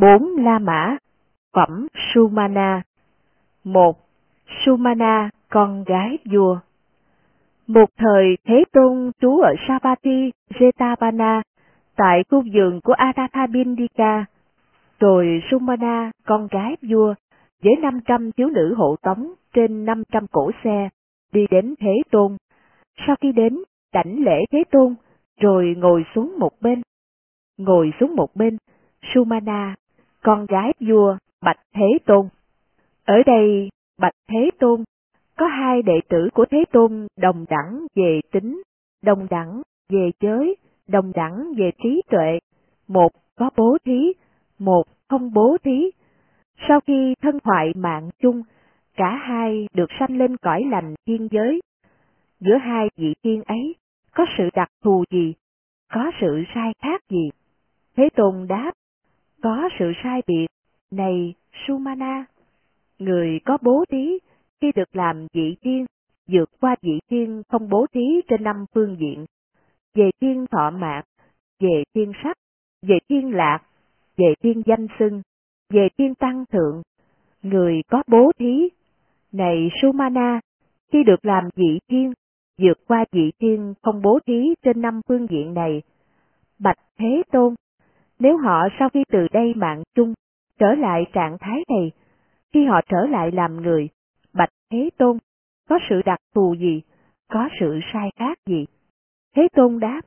Bốn La Mã Phẩm Sumana một Sumana, con gái vua Một thời Thế Tôn trú ở Sapati, Jetavana, tại khu vườn của Adathabindika, rồi Sumana, con gái vua, với 500 thiếu nữ hộ tống trên 500 cổ xe, đi đến Thế Tôn. Sau khi đến, đảnh lễ Thế Tôn, rồi ngồi xuống một bên. Ngồi xuống một bên, Sumana, con gái vua, bạch Thế Tôn. Ở đây, bạch Thế Tôn, có hai đệ tử của Thế Tôn đồng đẳng về tính, đồng đẳng về giới, đồng đẳng về trí tuệ, một có bố thí, một không bố thí. Sau khi thân thoại mạng chung, cả hai được sanh lên cõi lành thiên giới. Giữa hai vị thiên ấy, có sự đặc thù gì? Có sự sai khác gì? Thế Tôn đáp, có sự sai biệt, này Sumana. Người có bố thí, khi được làm vị thiên, vượt qua vị thiên không bố thí trên năm phương diện. Về thiên thọ mạc, về thiên sắc, về thiên lạc, về thiên danh xưng, về thiên tăng thượng, người có bố thí. Này Sumana, khi được làm vị thiên, vượt qua vị thiên không bố thí trên năm phương diện này. Bạch Thế Tôn, nếu họ sau khi từ đây mạng chung, trở lại trạng thái này, khi họ trở lại làm người, Bạch Thế Tôn, có sự đặc thù gì, có sự sai khác gì? Thế Tôn đáp,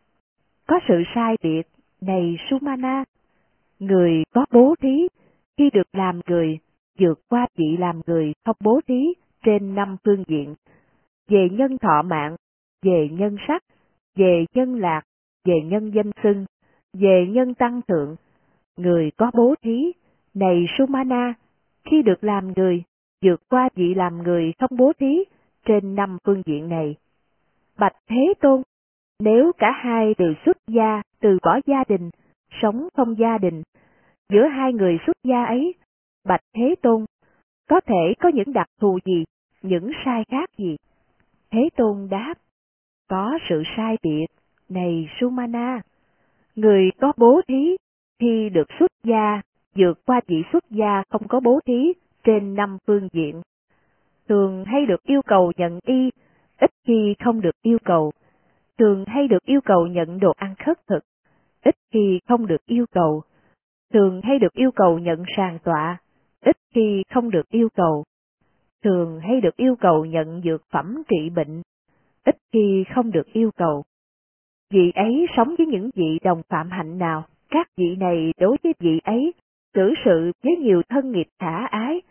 có sự sai biệt, này Sumana, người có bố thí, khi được làm người, vượt qua vị làm người không bố thí trên năm phương diện, về nhân thọ mạng, về nhân sắc, về nhân lạc, về nhân danh xưng, về nhân tăng thượng, người có bố thí, này Sumana, khi được làm người, vượt qua vị làm người không bố thí trên năm phương diện này. Bạch Thế Tôn, nếu cả hai đều xuất gia, từ bỏ gia đình, sống không gia đình, giữa hai người xuất gia ấy, Bạch Thế Tôn, có thể có những đặc thù gì, những sai khác gì? Thế Tôn đáp, có sự sai biệt, này Sumana. Người có bố thí, khi được xuất gia, vượt qua vị xuất gia không có bố thí trên năm phương diện. Thường hay được yêu cầu nhận y, ít khi không được yêu cầu. Thường hay được yêu cầu nhận đồ ăn khất thực, ít khi không được yêu cầu. Thường hay được yêu cầu nhận sàng tọa, ít khi không được yêu cầu. Thường hay được yêu cầu nhận dược phẩm trị bệnh, ít khi không được yêu cầu. Vị ấy sống với những vị đồng phạm hạnh nào, các vị này đối với vị ấy, xử sự với nhiều thân nghiệp khả ái,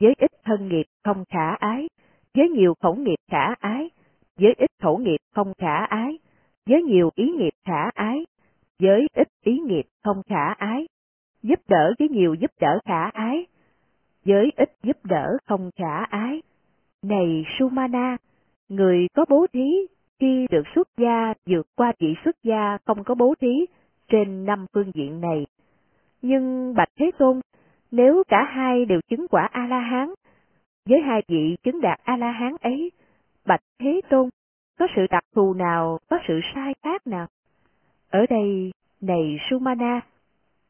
với ít thân nghiệp không khả ái, với nhiều khẩu nghiệp khả ái, với ít khẩu nghiệp không khả ái, với nhiều ý nghiệp khả ái, với ít ý nghiệp không khả ái, giúp đỡ với nhiều giúp đỡ khả ái, với ít giúp đỡ không khả ái. Này Sumana, người có bố thí khi được xuất gia vượt qua chỉ xuất gia không có bố thí trên năm phương diện này. Nhưng Bạch Thế Tôn, nếu cả hai đều chứng quả A-la-hán, với hai vị chứng đạt A-la-hán ấy, Bạch Thế Tôn, có sự đặc thù nào, có sự sai khác nào? Ở đây, này Sumana,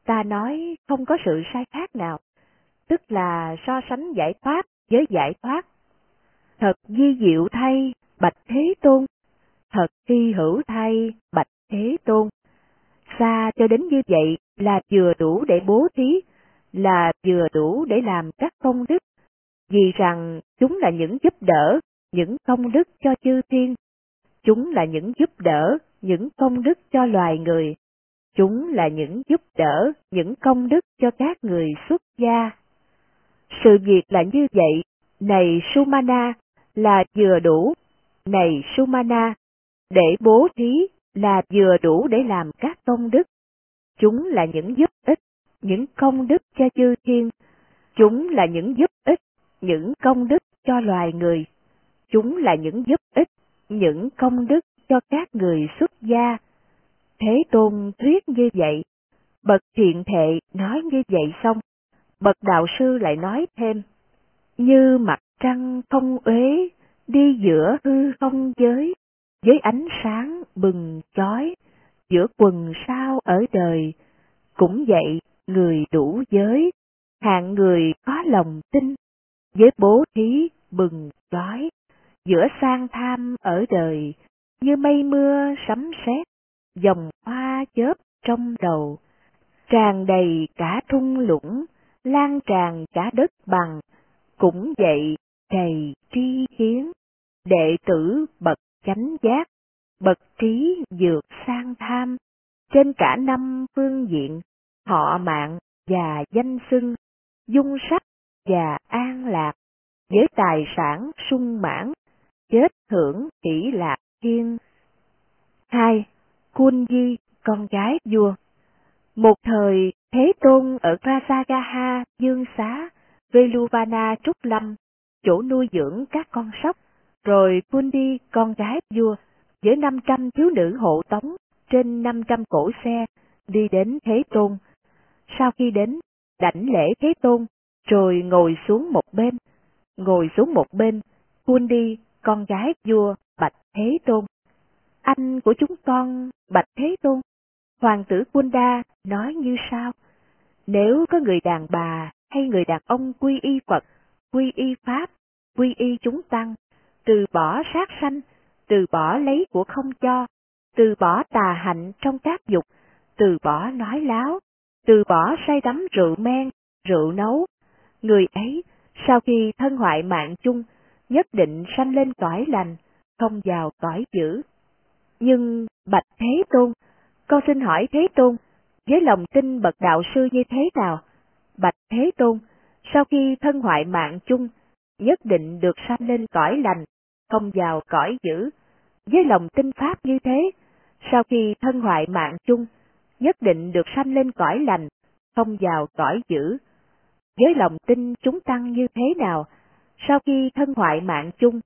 ta nói không có sự sai khác nào, tức là so sánh giải thoát với giải thoát. Thật di diệu thay, Bạch Thế Tôn, thật hy hữu thay, Bạch Thế Tôn. Xa cho đến như vậy là vừa đủ để bố thí, là vừa đủ để làm các công đức, vì rằng chúng là những giúp đỡ, những công đức cho chư thiên. Chúng là những giúp đỡ, những công đức cho loài người. Chúng là những giúp đỡ, những công đức cho các người xuất gia. Sự việc là như vậy, này Sumana, là vừa đủ, này Sumana, để bố thí là vừa đủ để làm các công đức. Chúng là những giúp ích, những công đức cho chư thiên. Chúng là những giúp ích, những công đức cho loài người. Chúng là những giúp ích, những công đức cho các người xuất gia. Thế Tôn thuyết như vậy, bậc thiện thệ nói như vậy xong, bậc đạo sư lại nói thêm, như mặt trăng không uế, đi giữa hư không giới, với ánh sáng bừng chói, giữa quần sao ở đời. Cũng vậy, người đủ giới, hạng người có lòng tin, với bố thí bừng chói, giữa sang tham ở đời, như mây mưa sấm sét, dòng hoa chớp trong đầu, tràn đầy cả thung lũng, lan tràn cả đất bằng, cũng vậy đầy tri kiến, đệ tử bậc chánh giác, bậc trí dược sang tham, trên cả năm phương diện, họ mạng và danh xưng, dung sắc và an lạc, với tài sản sung mãn, chết hưởng tỷ lạc thiên. hai Kun Di, con gái vua. Một thời, Thế Tôn ở Prasagaha, Dương Xá, Veluvana Trúc Lâm, chỗ nuôi dưỡng các con sóc, rồi Kundi, con gái vua, với 500 thiếu nữ hộ tống trên 500 cổ xe, đi đến Thế Tôn. Sau khi đến, đảnh lễ Thế Tôn, rồi ngồi xuống một bên. Ngồi xuống một bên, Kundi, con gái vua, bạch Thế Tôn. Anh của chúng con, bạch Thế Tôn. Hoàng tử Kunda nói như sau. Nếu có người đàn bà hay người đàn ông quy y Phật, quy y Pháp, quy y chúng tăng, từ bỏ sát sanh, từ bỏ lấy của không cho, từ bỏ tà hạnh trong các dục, từ bỏ nói láo, từ bỏ say đắm rượu men, rượu nấu. Người ấy, sau khi thân hoại mạng chung, nhất định sanh lên cõi lành, không vào cõi dữ. Nhưng, Bạch Thế Tôn, con xin hỏi Thế Tôn, với lòng tin bậc đạo sư như thế nào? Bạch Thế Tôn, sau khi thân hoại mạng chung, nhất định được sanh lên cõi lành, không vào cõi dữ. Với lòng tin pháp như thế, sau khi thân hoại mạng chung, nhất định được sanh lên cõi lành, không vào cõi dữ. Với lòng tin chúng tăng như thế nào, sau khi thân hoại mạng chung,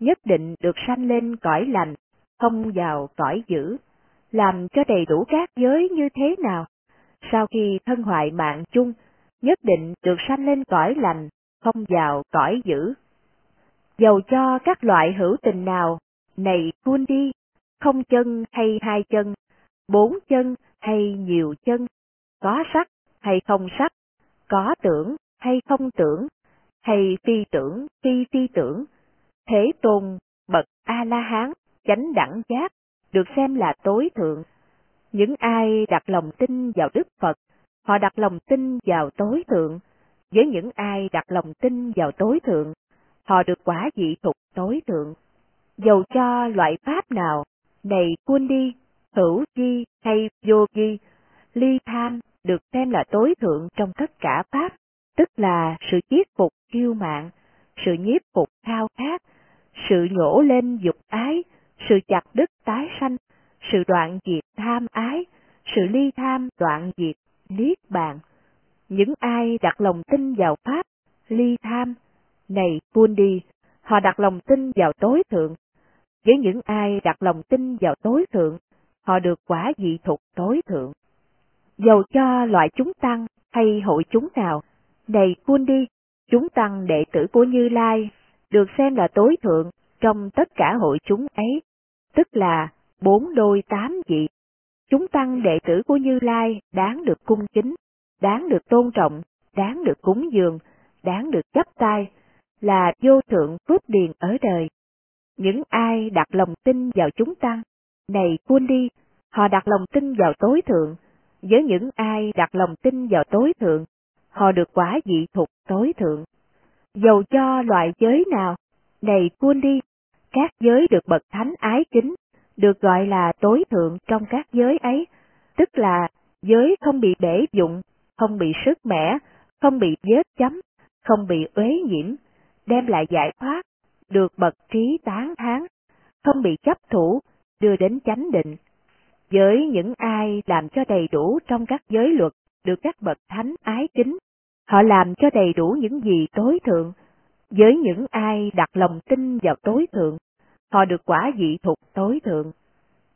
nhất định được sanh lên cõi lành, không vào cõi dữ, làm cho đầy đủ các giới như thế nào, sau khi thân hoại mạng chung, nhất định được sanh lên cõi lành, không vào cõi dữ. Dầu cho các loại hữu tình nào, này cuôn đi, không chân hay hai chân, bốn chân hay nhiều chân, có sắc hay không sắc, có tưởng hay không tưởng, hay phi tưởng phi phi tưởng. Thế tôn, bậc A-la-hán, chánh đẳng giác, được xem là tối thượng. Những ai đặt lòng tin vào Đức Phật, họ đặt lòng tin vào tối thượng. Với những ai đặt lòng tin vào tối thượng, họ được quả dị thục tối thượng. Dầu cho loại pháp nào, này quân đi, hữu di hay vô di, ly tham được xem là tối thượng trong tất cả pháp, tức là sự chiết phục kiêu mạng, sự nhiếp phục khao khát, sự nhổ lên dục ái, sự chặt đứt tái sanh, sự đoạn diệt tham ái, sự ly tham đoạn diệt niết bàn. Những ai đặt lòng tin vào pháp, ly tham, này buôn đi, họ đặt lòng tin vào tối thượng. Với những ai đặt lòng tin vào tối thượng, họ được quả dị thục tối thượng. Dầu cho loại chúng tăng hay hội chúng nào, này buôn đi, chúng tăng đệ tử của Như Lai, được xem là tối thượng trong tất cả hội chúng ấy, tức là bốn đôi tám vị. Chúng tăng đệ tử của Như Lai đáng được cung kính, đáng được tôn trọng, đáng được cúng dường, đáng được chấp tay, là vô thượng phước điền ở đời. Những ai đặt lòng tin vào chúng tăng, này quân đi, họ đặt lòng tin vào tối thượng, với những ai đặt lòng tin vào tối thượng, họ được quả dị thục tối thượng. Dầu cho loại giới nào, này quân đi, các giới được bậc thánh ái kính, được gọi là tối thượng trong các giới ấy, tức là giới không bị bể dụng, không bị sức mẻ, không bị vết chấm, không bị uế nhiễm, đem lại giải thoát, được bậc trí tán thán, không bị chấp thủ, đưa đến chánh định. Với những ai làm cho đầy đủ trong các giới luật, được các bậc thánh ái kính, họ làm cho đầy đủ những gì tối thượng. Với những ai đặt lòng tin vào tối thượng, họ được quả dị thục tối thượng.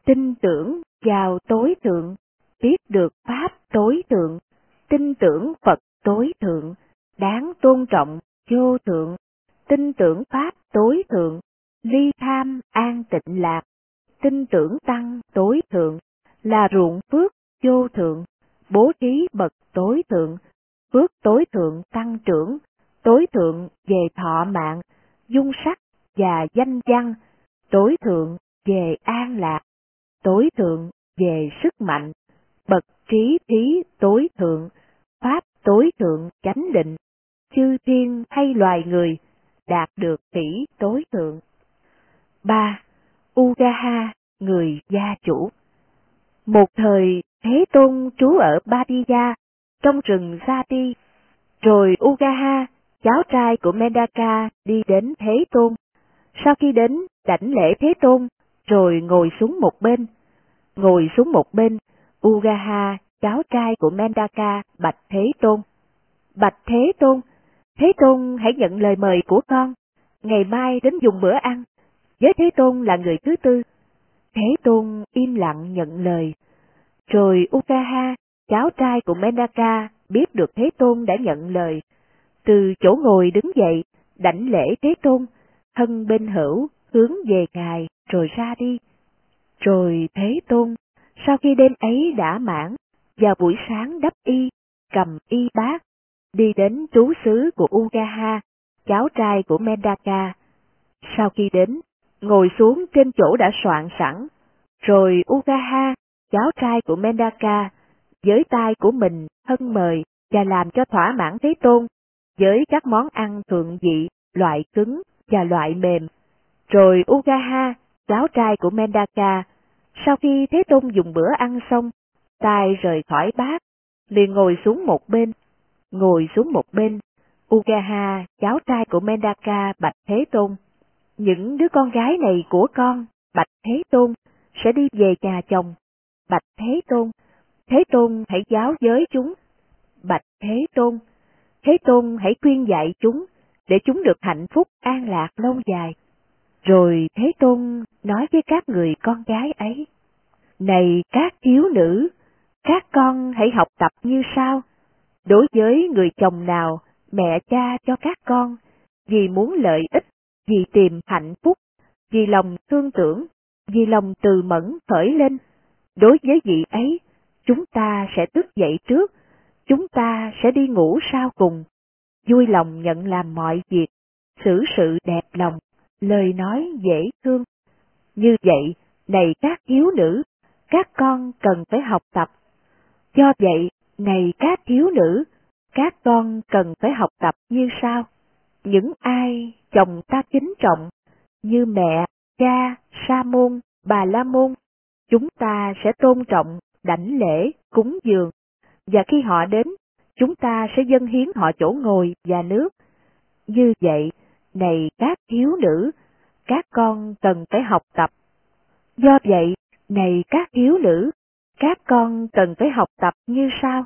Tin tưởng vào tối thượng, biết được Pháp tối thượng, tin tưởng Phật tối thượng, đáng tôn trọng, vô thượng, tin tưởng Pháp tối thượng, ly tham an tịnh lạc, tin tưởng Tăng tối thượng, là ruộng phước vô thượng, bố trí bậc tối thượng, phước tối thượng tăng trưởng, tối thượng về thọ mạng, dung sắc và danh văn, tối thượng về an lạc, tối thượng về sức mạnh, bậc trí thí tối thượng, pháp tối thượng chánh định, chư thiên hay loài người, đạt được tỷ tối thượng. 3. Ugaha, người gia chủ Một thời, Thế Tôn trú ở Badiya, trong rừng Sati. Rồi Ugaha, cháu trai của Mendaka, đi đến Thế Tôn. Sau khi đến, đảnh lễ Thế Tôn, rồi ngồi xuống một bên. Ngồi xuống một bên, Ugaha, cháu trai của Mendaka, bạch Thế Tôn. Bạch Thế Tôn, Thế Tôn hãy nhận lời mời của con, ngày mai đến dùng bữa ăn. Với Thế Tôn là người thứ tư. Thế Tôn im lặng nhận lời. Rồi Ukaha, cháu trai của Menaka, biết được Thế Tôn đã nhận lời. Từ chỗ ngồi đứng dậy, đảnh lễ Thế Tôn, thân bên hữu, hướng về Ngài, rồi ra đi. Rồi Thế Tôn, sau khi đêm ấy đã mãn, vào buổi sáng đắp y, cầm y bát, đi đến trú xứ của Ugaha, cháu trai của Mendaka. Sau khi đến, ngồi xuống trên chỗ đã soạn sẵn, rồi Ugaha, cháu trai của Mendaka, với tay của mình thân mời và làm cho thỏa mãn Thế Tôn, với các món ăn thượng vị, loại cứng và loại mềm. Rồi Ugaha, cháu trai của Mendaka, sau khi Thế Tôn dùng bữa ăn xong, tay rời khỏi bát, liền ngồi xuống một bên. Ngồi xuống một bên, Ugaha, cháu trai của Mendaka bạch Thế Tôn. Những đứa con gái này của con, bạch Thế Tôn, sẽ đi về nhà chồng. Bạch Thế Tôn, Thế Tôn hãy giáo giới chúng. Bạch Thế Tôn, Thế Tôn hãy khuyên dạy chúng, để chúng được hạnh phúc an lạc lâu dài. Rồi Thế Tôn nói với các người con gái ấy, Này các thiếu nữ, các con hãy học tập như sau. Đối với người chồng nào, mẹ cha cho các con, vì muốn lợi ích, vì tìm hạnh phúc, vì lòng thương tưởng, vì lòng từ mẫn khởi lên. Đối với vị ấy, chúng ta sẽ thức dậy trước, chúng ta sẽ đi ngủ sau cùng, vui lòng nhận làm mọi việc, xử sự đẹp lòng, lời nói dễ thương. Như vậy, này các thiếu nữ, các con cần phải học tập. Do vậy, này các thiếu nữ, các con cần phải học tập như sau. Những ai chồng ta kính trọng, như mẹ, cha, sa môn, bà la môn, chúng ta sẽ tôn trọng, đảnh lễ, cúng dường, và khi họ đến, chúng ta sẽ dâng hiến họ chỗ ngồi và nước. Như vậy, này các thiếu nữ, các con cần phải học tập. Do vậy, này các thiếu nữ, các con cần phải học tập như sau.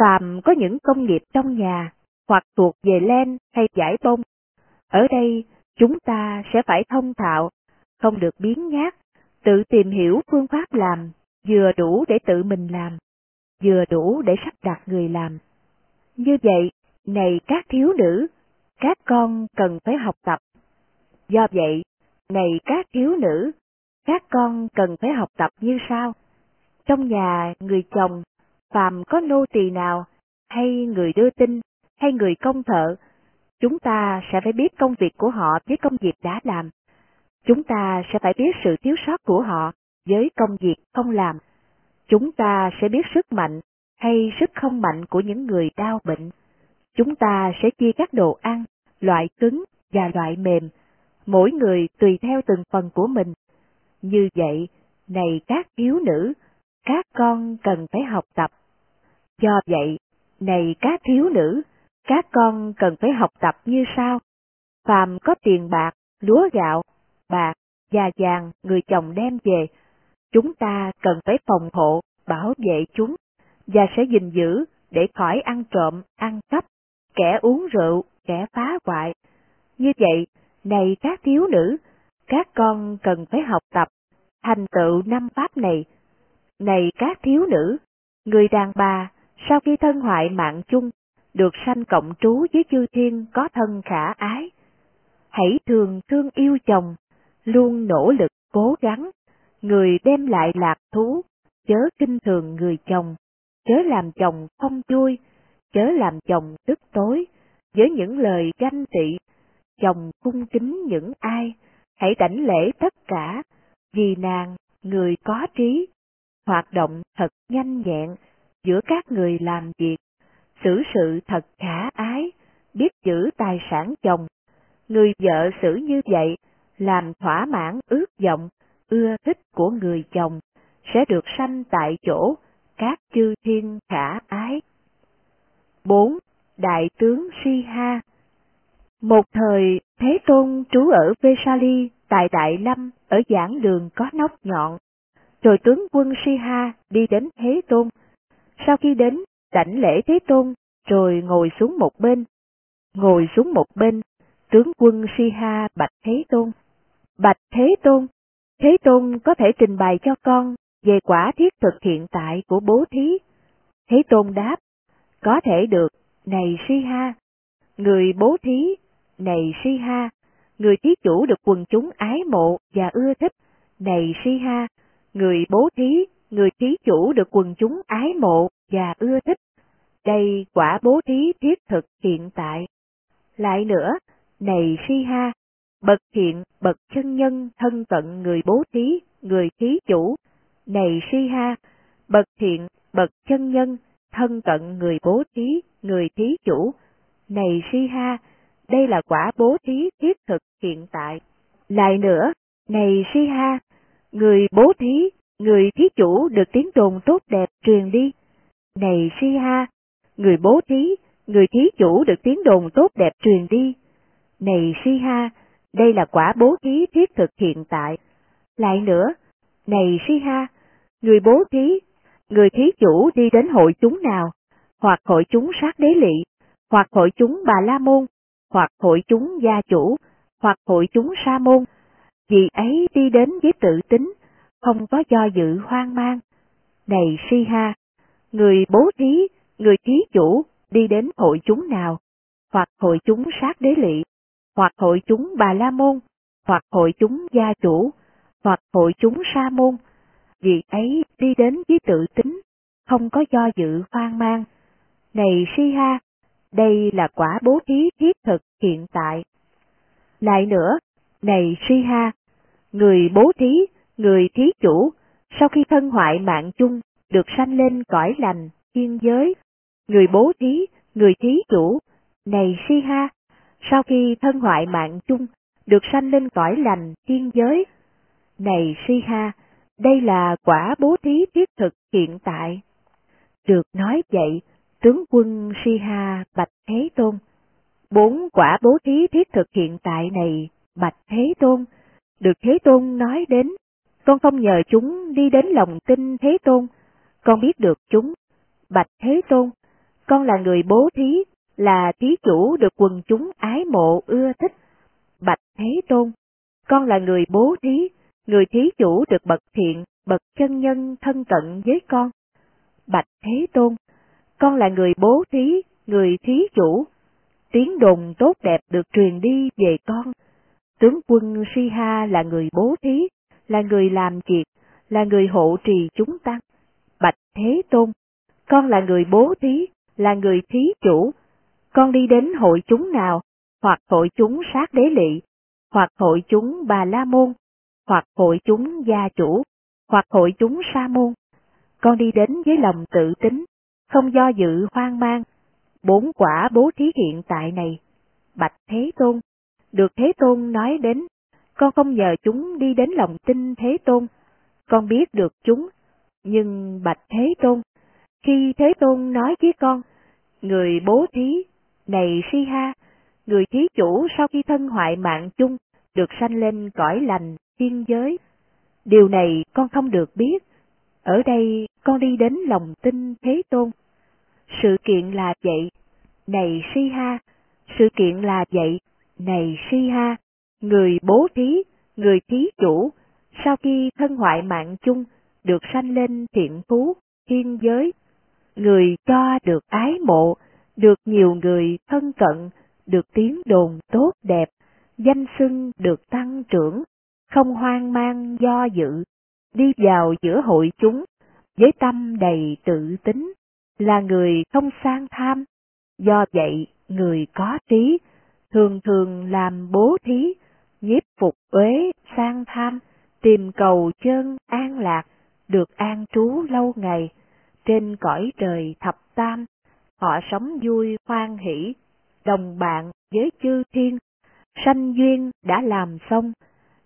Phạm có những công nghiệp trong nhà, hoặc thuộc về len hay giải bông. Ở đây, chúng ta sẽ phải thông thạo, không được biến nhát, tự tìm hiểu phương pháp làm, vừa đủ để tự mình làm, vừa đủ để sắp đặt người làm. Như vậy, này các thiếu nữ, các con cần phải học tập. Do vậy, này các thiếu nữ, các con cần phải học tập như sau. Trong nhà người chồng, phàm có nô tỳ nào, hay người đưa tin, hay người công thợ, chúng ta sẽ phải biết công việc của họ với công việc đã làm. Chúng ta sẽ phải biết sự thiếu sót của họ với công việc không làm. Chúng ta sẽ biết sức mạnh hay sức không mạnh của những người đau bệnh. Chúng ta sẽ chia các đồ ăn, loại cứng và loại mềm, mỗi người tùy theo từng phần của mình. Như vậy, này các thiếu nữ, các con cần phải học tập. Do vậy, này các thiếu nữ, các con cần phải học tập như sau. Phàm có tiền bạc, lúa gạo, bạc, và vàng người chồng đem về, chúng ta cần phải phòng hộ, bảo vệ chúng, và sẽ gìn giữ để khỏi ăn trộm, ăn cắp, kẻ uống rượu, kẻ phá hoại. Như vậy, này các thiếu nữ, các con cần phải học tập, thành tựu năm pháp này. Này các thiếu nữ, người đàn bà, sau khi thân hoại mạng chung, được sanh cộng trú với chư thiên có thân khả ái. Hãy thường thương yêu chồng, luôn nỗ lực cố gắng, người đem lại lạc thú, chớ kinh thường người chồng, chớ làm chồng không vui, chớ làm chồng tức tối, với những lời ganh tị. Chồng cung kính những ai, hãy đảnh lễ tất cả, vì nàng, người có trí, hoạt động thật nhanh nhẹn giữa các người làm việc, xử sự thật khả ái, biết giữ tài sản chồng. Người vợ xử như vậy, làm thỏa mãn ước vọng, ưa thích của người chồng, sẽ được sanh tại chỗ các chư thiên khả ái. 4. Đại tướng Si-ha Một thời, Thế Tôn trú ở Vesali tại Đại Lâm ở giảng đường có nóc nhọn. Rồi tướng quân Si-ha đi đến Thế Tôn. Sau khi đến, đảnh lễ Thế Tôn, rồi ngồi xuống một bên. Ngồi xuống một bên, tướng quân Si-ha bạch Thế Tôn. Bạch Thế Tôn, Thế Tôn có thể trình bày cho con về quả thiết thực hiện tại của bố thí. Thế Tôn đáp, có thể được, này Si Ha, người bố thí, này Si Ha, người thí chủ được quần chúng ái mộ và ưa thích, này Si Ha, người bố thí, người thí chủ được quần chúng ái mộ và ưa thích. Đây quả bố thí thiết thực hiện tại. Lại nữa, này Si Ha, bậc thiện, bậc chân nhân thân cận người bố thí, người thí chủ, này si ha, bậc thiện, bậc chân nhân, thân cận người bố thí, người thí chủ. Này si ha, đây là quả bố thí thiết thực hiện tại. Lại nữa, này si ha, người bố thí, người thí chủ được tiếng đồn tốt đẹp truyền đi. Này si ha, người bố thí, người thí chủ được tiếng đồn tốt đẹp truyền đi. Này si ha, đây là quả bố thí thiết thực hiện tại. Lại nữa, này si ha, người bố thí, người thí chủ đi đến hội chúng nào, hoặc hội chúng sát đế lị, hoặc hội chúng bà la môn, hoặc hội chúng gia chủ, hoặc hội chúng sa môn, vì ấy đi đến với tự tính, không có do dự hoang mang. Này si ha, người bố thí, người thí chủ đi đến hội chúng nào, hoặc hội chúng sát đế lị, hoặc hội chúng bà la môn, hoặc hội chúng gia chủ, hoặc hội chúng sa môn, vì ấy đi đến với tự tính, không có do dự hoang mang. Này si ha, đây là quả bố thí thiết thực hiện tại. Lại nữa, này si ha, người bố thí, người thí chủ, sau khi thân hoại mạng chung, được sanh lên cõi lành, thiên giới. Người bố thí, người thí chủ, này si ha, sau khi thân hoại mạng chung, được sanh lên cõi lành, thiên giới. Này si ha, đây là quả bố thí thiết thực hiện tại. Được nói vậy, tướng quân Si-ha bạch Thế Tôn. Bốn quả bố thí thiết thực hiện tại này, bạch Thế Tôn, được Thế Tôn nói đến. Con không nhờ chúng đi đến lòng tin Thế Tôn, con biết được chúng. Bạch Thế Tôn, con là người bố thí, là thí chủ được quần chúng ái mộ ưa thích. Bạch Thế Tôn, con là người bố thí, người thí chủ được bậc thiện, bậc chân nhân thân cận với con. Bạch Thế Tôn, con là người bố thí, người thí chủ. Tiếng đồn tốt đẹp được truyền đi về con. Tướng quân Si-ha là người bố thí, là người làm việc, là người hộ trì chúng tăng. Bạch Thế Tôn, con là người bố thí, là người thí chủ. Con đi đến hội chúng nào, hoặc hội chúng sát đế lị, hoặc hội chúng bà la môn, hoặc hội chúng gia chủ, hoặc hội chúng sa môn. Con đi đến với lòng tự tính, không do dự hoang mang. Bốn quả bố thí hiện tại này, Bạch Thế Tôn, được Thế Tôn nói đến, con không nhờ chúng đi đến lòng tin Thế Tôn, con biết được chúng, nhưng Bạch Thế Tôn, khi Thế Tôn nói với con, người bố thí, này si ha, người thí chủ sau khi thân hoại mạng chung, được sanh lên cõi lành, thiên giới. Điều này con không được biết. Ở đây con đi đến lòng tin Thế Tôn. Sự kiện là vậy, này Si Ha, sự kiện là vậy, này Si Ha, người bố thí, người thí chủ, sau khi thân hoại mạng chung, được sanh lên thiện phú, thiên giới. Người cho được ái mộ, được nhiều người thân cận, được tiếng đồn tốt đẹp, danh xưng được tăng trưởng, không hoang mang do dự, đi vào giữa hội chúng, với tâm đầy tự tính, là người không sang tham, do vậy người có trí, thường thường làm bố thí, nhiếp phục uế, sang tham, tìm cầu chân an lạc, được an trú lâu ngày, trên cõi trời thập tam, họ sống vui hoan hỷ, đồng bạn với chư thiên, sanh duyên đã làm xong,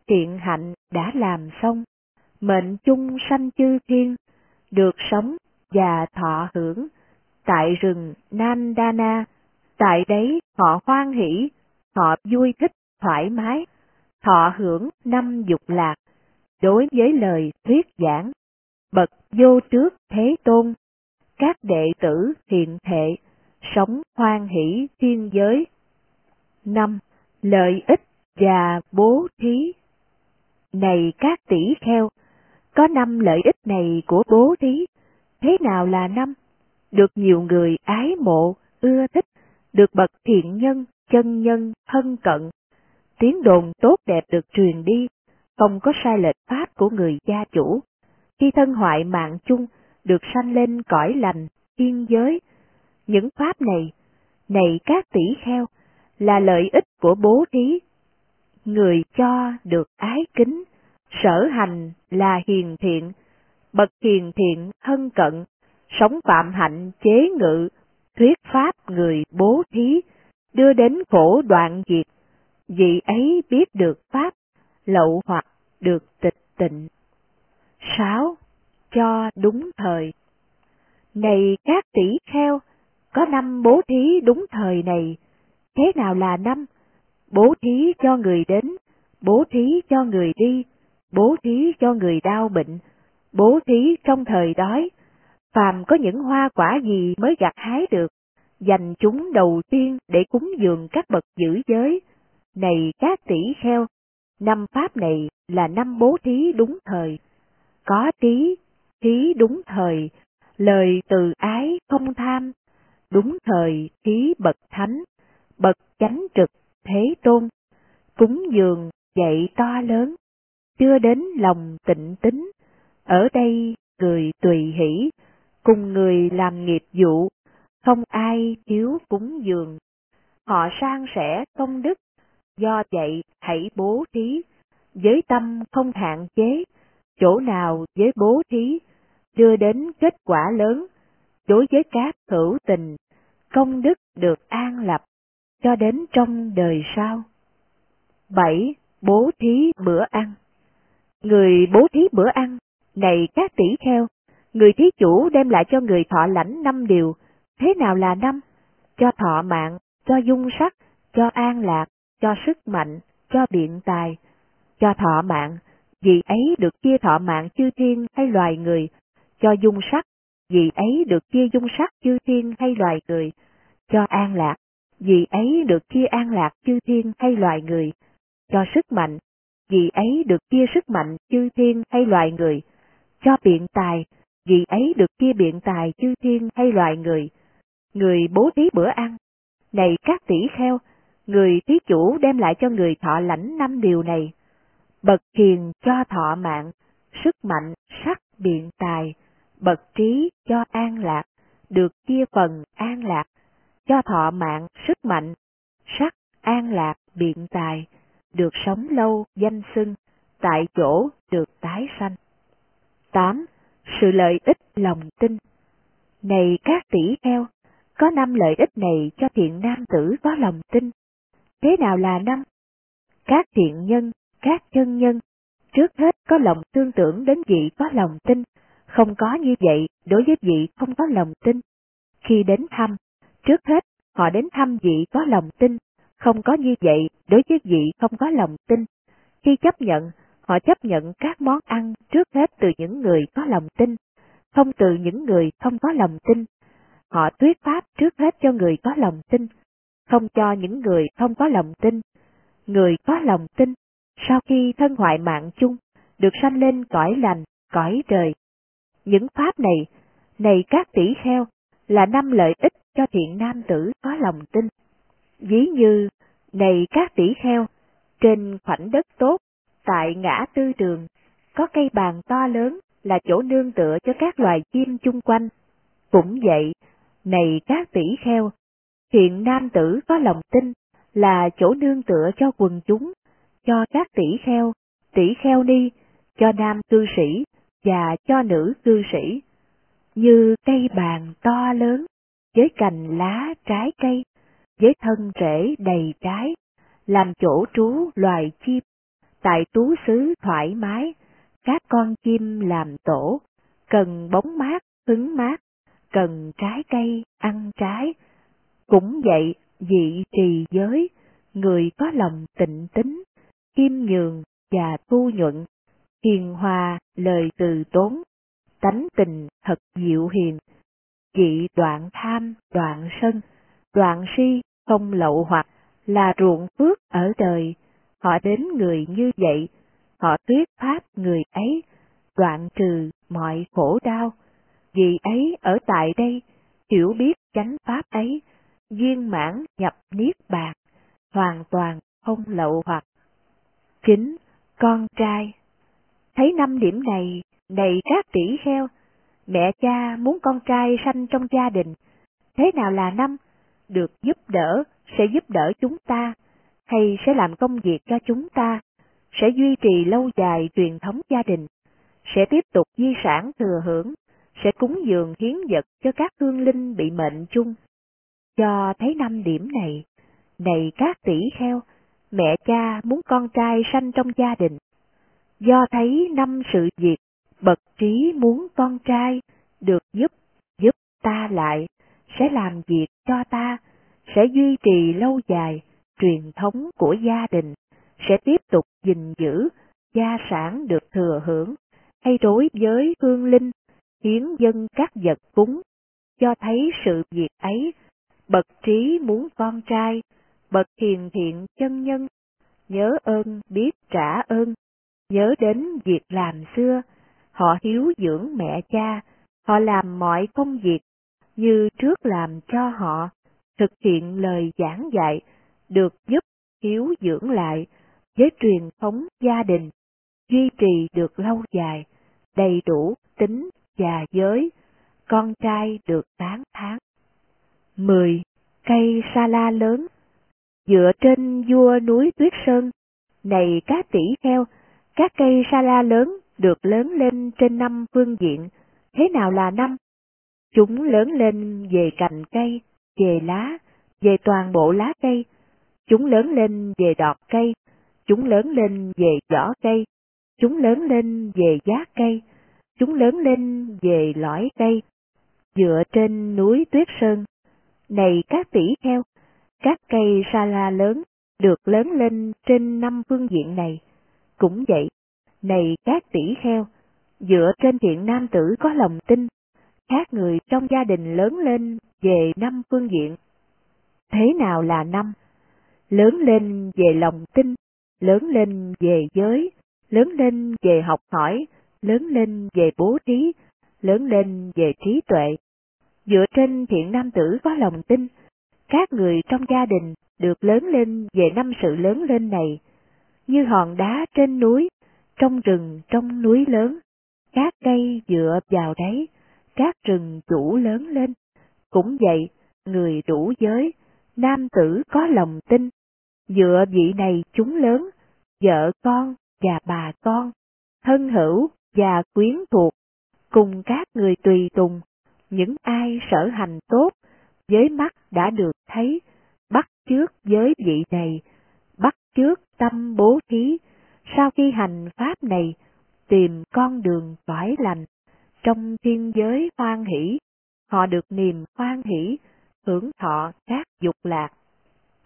thiện hạnh đã làm xong, mệnh chung sanh chư thiên, được sống và thọ hưởng, tại rừng Nandana, tại đấy họ hoan hỷ, họ vui thích, thoải mái, thọ hưởng năm dục lạc, đối với lời thuyết giảng, bậc vô trước thế tôn, các đệ tử hiện thể sống hoan hỷ thiên giới. năm Lợi ích và bố thí Này các tỷ kheo, có năm lợi ích này của bố thí, thế nào là năm? Được nhiều người ái mộ, ưa thích, được bậc thiện nhân, chân nhân, thân cận. Tiếng đồn tốt đẹp được truyền đi, không có sai lệch pháp của người gia chủ. Khi thân hoại mạng chung, được sanh lên cõi lành, yên giới. Những pháp này, này các tỷ kheo, là lợi ích của bố thí. Người cho được ái kính, sở hành là hiền thiện, bậc hiền thiện thân cận, sống phạm hạnh chế ngự, thuyết pháp người bố thí, đưa đến khổ đoạn diệt, vị ấy biết được pháp, lậu hoặc được tịch tịnh. 6. Cho đúng thời Này các tỷ kheo, có năm bố thí đúng thời này, thế nào là năm? Bố thí cho người đến, bố thí cho người đi, bố thí cho người đau bệnh, bố thí trong thời đói, phàm có những hoa quả gì mới gặt hái được, dành chúng đầu tiên để cúng dường các bậc giữ giới. Này các tỷ kheo, năm pháp này là năm bố thí đúng thời. Có trí, thí đúng thời, lời từ ái không tham, đúng thời thí bậc thánh, bậc chánh trực, thế tôn, cúng dường dạy to lớn, chưa đến lòng tịnh tính, ở đây người tùy hỷ, cùng người làm nghiệp vụ, không ai thiếu cúng dường. Họ sang sẻ công đức, do vậy hãy bố thí, với tâm không hạn chế, chỗ nào với bố thí, đưa đến kết quả lớn, đối với các hữu tình, công đức được an lập, cho đến trong đời sau. 7. Bố thí bữa ăn Người bố thí bữa ăn, này các tỷ kheo, người thí chủ đem lại cho người thọ lãnh năm điều, thế nào là năm? Cho thọ mạng, cho dung sắc, cho an lạc, cho sức mạnh, cho biện tài. Cho thọ mạng, vì ấy được chia thọ mạng chư thiên hay loài người, cho dung sắc, vì ấy được chia dung sắc chư thiên hay loài người, cho an lạc, vì ấy được chia an lạc chư thiên hay loài người, cho sức mạnh, vì ấy được chia sức mạnh chư thiên hay loài người, cho biện tài, vì ấy được chia biện tài chư thiên hay loài người. Người bố thí bữa ăn, này các tỷ kheo, người thí chủ đem lại cho người thọ lãnh năm điều này. Bậc hiền cho thọ mạng, sức mạnh, sắc, biện tài, bậc trí cho an lạc, được chia phần an lạc, cho thọ mạng, sức mạnh, sắc, an lạc, biện tài, được sống lâu, danh xưng, tại chỗ được tái sanh. 8. Sự lợi ích lòng tin Này các tỷ theo, có năm lợi ích này cho thiện nam tử có lòng tin. Thế nào là năm? Các thiện nhân, các chân nhân, trước hết có lòng tương tưởng đến vị có lòng tin, không có như vậy đối với vị không có lòng tin. Khi đến thăm, trước hết họ đến thăm vị có lòng tin, không có như vậy đối với vị không có lòng tin. Khi chấp nhận, họ chấp nhận các món ăn trước hết từ những người có lòng tin, không từ những người không có lòng tin. Họ thuyết pháp trước hết cho người có lòng tin, không cho những người không có lòng tin. Người có lòng tin, sau khi thân hoại mạng chung, được sanh lên cõi lành, cõi trời. Những pháp này, này các tỷ kheo, là năm lợi ích cho thiện nam tử có lòng tin. Ví như, này các tỷ kheo, trên khoảnh đất tốt, tại ngã tư đường, có cây bàn to lớn là chỗ nương tựa cho các loài chim chung quanh. Cũng vậy, này các tỷ kheo, hiện nam tử có lòng tin là chỗ nương tựa cho quần chúng, cho các tỷ kheo, tỷ kheo ni, cho nam cư sĩ và cho nữ cư sĩ, như cây bàn to lớn, với cành lá trái cây, với thân rễ đầy trái, làm chỗ trú loài chim, tại tú xứ thoải mái, các con chim làm tổ, cần bóng mát, hứng mát, cần trái cây, ăn trái. Cũng vậy, dị trì giới, người có lòng tịnh tính, khiêm nhường và tu nhuận, hiền hòa, lời từ tốn, tánh tình thật dịu hiền, dị đoạn tham, đoạn sân, đoạn si, không lậu hoặc, là ruộng phước ở đời, họ đến người như vậy, họ thuyết pháp người ấy, đoạn trừ mọi khổ đau, vì ấy ở tại đây, hiểu biết chánh pháp ấy, viên mãn nhập niết bàn, hoàn toàn không lậu hoặc. Chính, con trai. Thấy năm điểm này, này các tỷ kheo, mẹ cha muốn con trai sanh trong gia đình, thế nào là năm? Được giúp đỡ, sẽ giúp đỡ chúng ta, hay sẽ làm công việc cho chúng ta, sẽ duy trì lâu dài truyền thống gia đình, sẽ tiếp tục di sản thừa hưởng, sẽ cúng dường hiến vật cho các hương linh bị mệnh chung. Do thấy năm điểm này, này các tỷ kheo, mẹ cha muốn con trai sanh trong gia đình. Do thấy năm sự việc, bậc trí muốn con trai được giúp, giúp ta lại, sẽ làm việc cho ta, sẽ duy trì lâu dài truyền thống của gia đình, sẽ tiếp tục gìn giữ gia sản được thừa hưởng, hay đối với hương linh, hiến dân các vật cúng, cho thấy sự việc ấy, bậc trí muốn con trai, bậc hiền thiện chân nhân, nhớ ơn biết trả ơn, nhớ đến việc làm xưa, họ hiếu dưỡng mẹ cha, họ làm mọi công việc như trước làm cho họ, thực hiện lời giảng dạy, được giúp hiếu dưỡng lại với truyền thống gia đình, duy trì được lâu dài, đầy đủ tính và giới, con trai được tán thán. 10. Cây sa la lớn Dựa trên vua núi Tuyết Sơn, này các tỷ kheo, các cây sa la lớn được lớn lên trên năm phương diện, thế nào là năm? Chúng lớn lên về cành cây, về lá, về toàn bộ lá cây, chúng lớn lên về đọt cây, chúng lớn lên về vỏ cây, chúng lớn lên về giá cây, chúng lớn lên về lõi cây, dựa trên núi tuyết sơn. Này các tỷ heo, các cây sa la lớn được lớn lên trên năm phương diện này. Cũng vậy, này các tỷ heo, dựa trên thiện nam tử có lòng tin, các người trong gia đình lớn lên về năm phương diện. Thế nào là năm? Lớn lên về lòng tin, lớn lên về giới, lớn lên về học hỏi, lớn lên về bố trí, lớn lên về trí tuệ. Dựa trên thiện nam tử có lòng tin, các người trong gia đình được lớn lên về năm sự lớn lên này, như hòn đá trên núi, trong rừng trong núi lớn, các cây dựa vào đấy, các rừng chủ lớn lên. Cũng vậy, người đủ giới, nam tử có lòng tin, dựa vị này chúng lớn, vợ con và bà con, thân hữu và quyến thuộc, cùng các người tùy tùng, những ai sở hành tốt, với mắt đã được thấy, bắt trước với vị này, bắt trước tâm bố thí, sau khi hành pháp này, tìm con đường cõi lành, trong thiên giới hoan hỷ, họ được niềm hoan hỷ, hưởng thọ các dục lạc.